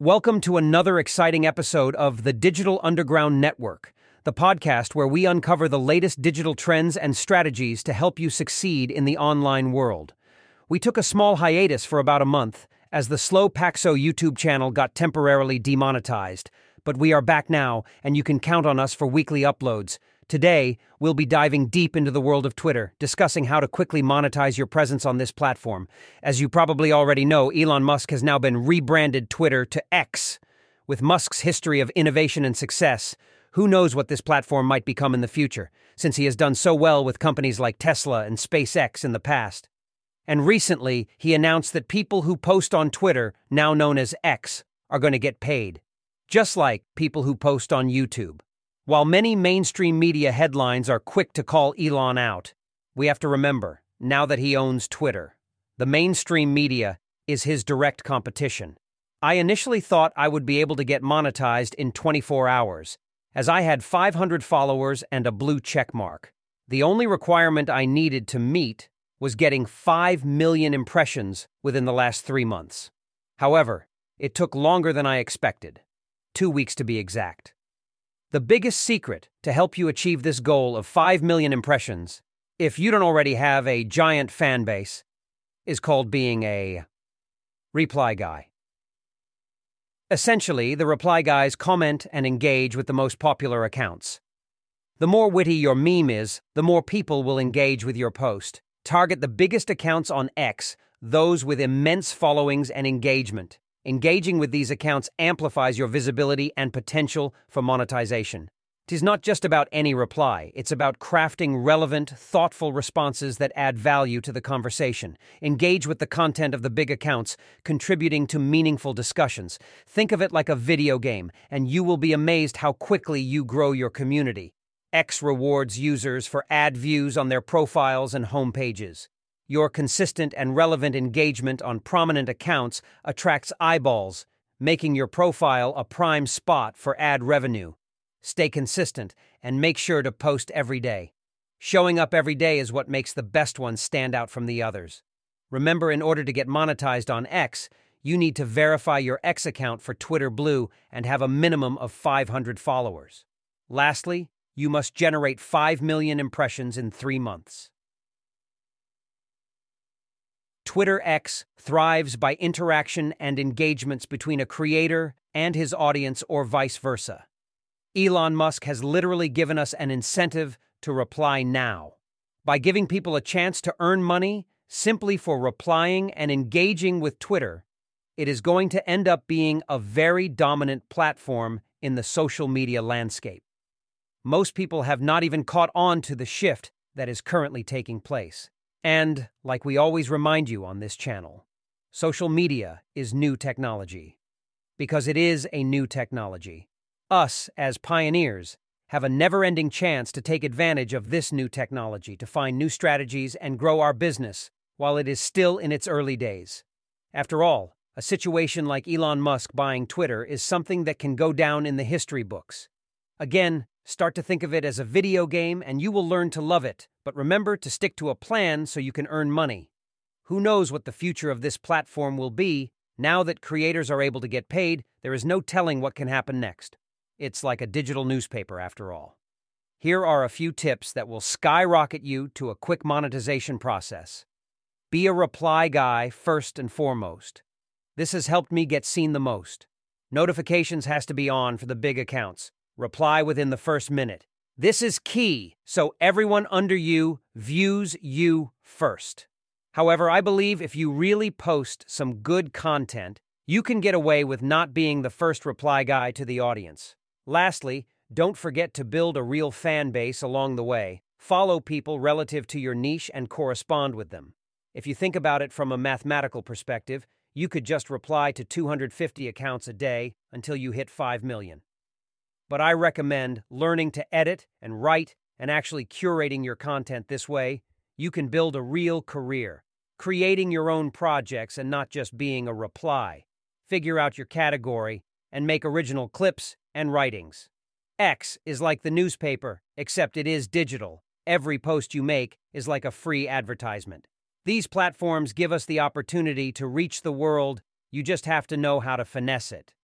Welcome to another exciting episode of the Digital Underground Network, the podcast where we uncover the latest digital trends and strategies to help you succeed in the online world. We took a small hiatus for about a month as the Slow Paxo YouTube channel got temporarily demonetized, but we are back now and you can count on us for weekly uploads. Today, we'll be diving deep into the world of Twitter, discussing how to quickly monetize your presence on this platform. As you probably already know, Elon Musk has now been rebranded Twitter to X. With Musk's history of innovation and success, who knows what this platform might become in the future, since he has done so well with companies like Tesla and SpaceX in the past. And recently, he announced that people who post on Twitter, now known as X, are going to get paid, just like people who post on YouTube. While many mainstream media headlines are quick to call Elon out, we have to remember, now that he owns Twitter, the mainstream media is his direct competition. I initially thought I would be able to get monetized in 24 hours, as I had 500 followers and a blue check mark. The only requirement I needed to meet was getting 5 million impressions within the last three months. However, it took longer than I expected, two weeks to be exact. The biggest secret to help you achieve this goal of 5 million impressions, if you don't already have a giant fan base, is called being a reply guy. Essentially, the reply guys comment and engage with the most popular accounts. The more witty your meme is, the more people will engage with your post. Target the biggest accounts on X, those with immense followings and engagement. Engaging with these accounts amplifies your visibility and potential for monetization. It is not just about any reply, it's about crafting relevant, thoughtful responses that add value to the conversation. Engage with the content of the big accounts, contributing to meaningful discussions. Think of it like a video game, and you will be amazed how quickly you grow your community. X rewards users for ad views on their profiles and homepages. Your consistent and relevant engagement on prominent accounts attracts eyeballs, making your profile a prime spot for ad revenue. Stay consistent and make sure to post every day. Showing up every day is what makes the best ones stand out from the others. Remember, in order to get monetized on X, you need to verify your X account for Twitter Blue and have a minimum of 500 followers. Lastly, you must generate 5 million impressions in three months. Twitter X thrives by interaction and engagements between a creator and his audience, or vice versa. Elon Musk has literally given us an incentive to reply now. By giving people a chance to earn money simply for replying and engaging with Twitter, it is going to end up being a very dominant platform in the social media landscape. Most people have not even caught on to the shift that is currently taking place. And, like we always remind you on this channel, social media is new technology. Because it is a new technology. Us, as pioneers, have a never ending chance to take advantage of this new technology to find new strategies and grow our business while it is still in its early days. After all, a situation like Elon Musk buying Twitter is something that can go down in the history books. Again, Start to think of it as a video game and you will learn to love it, but remember to stick to a plan so you can earn money. Who knows what the future of this platform will be? Now that creators are able to get paid, there is no telling what can happen next. It's like a digital newspaper, after all. Here are a few tips that will skyrocket you to a quick monetization process. Be a reply guy first and foremost. This has helped me get seen the most. Notifications has to be on for the big accounts. Reply within the first minute. This is key, so everyone under you views you first. However, I believe if you really post some good content, you can get away with not being the first reply guy to the audience. Lastly, don't forget to build a real fan base along the way. Follow people relative to your niche and correspond with them. If you think about it from a mathematical perspective, you could just reply to 250 accounts a day until you hit 5 million but I recommend learning to edit and write and actually curating your content this way. You can build a real career, creating your own projects and not just being a reply. Figure out your category and make original clips and writings. X is like the newspaper, except it is digital. Every post you make is like a free advertisement. These platforms give us the opportunity to reach the world, you just have to know how to finesse it.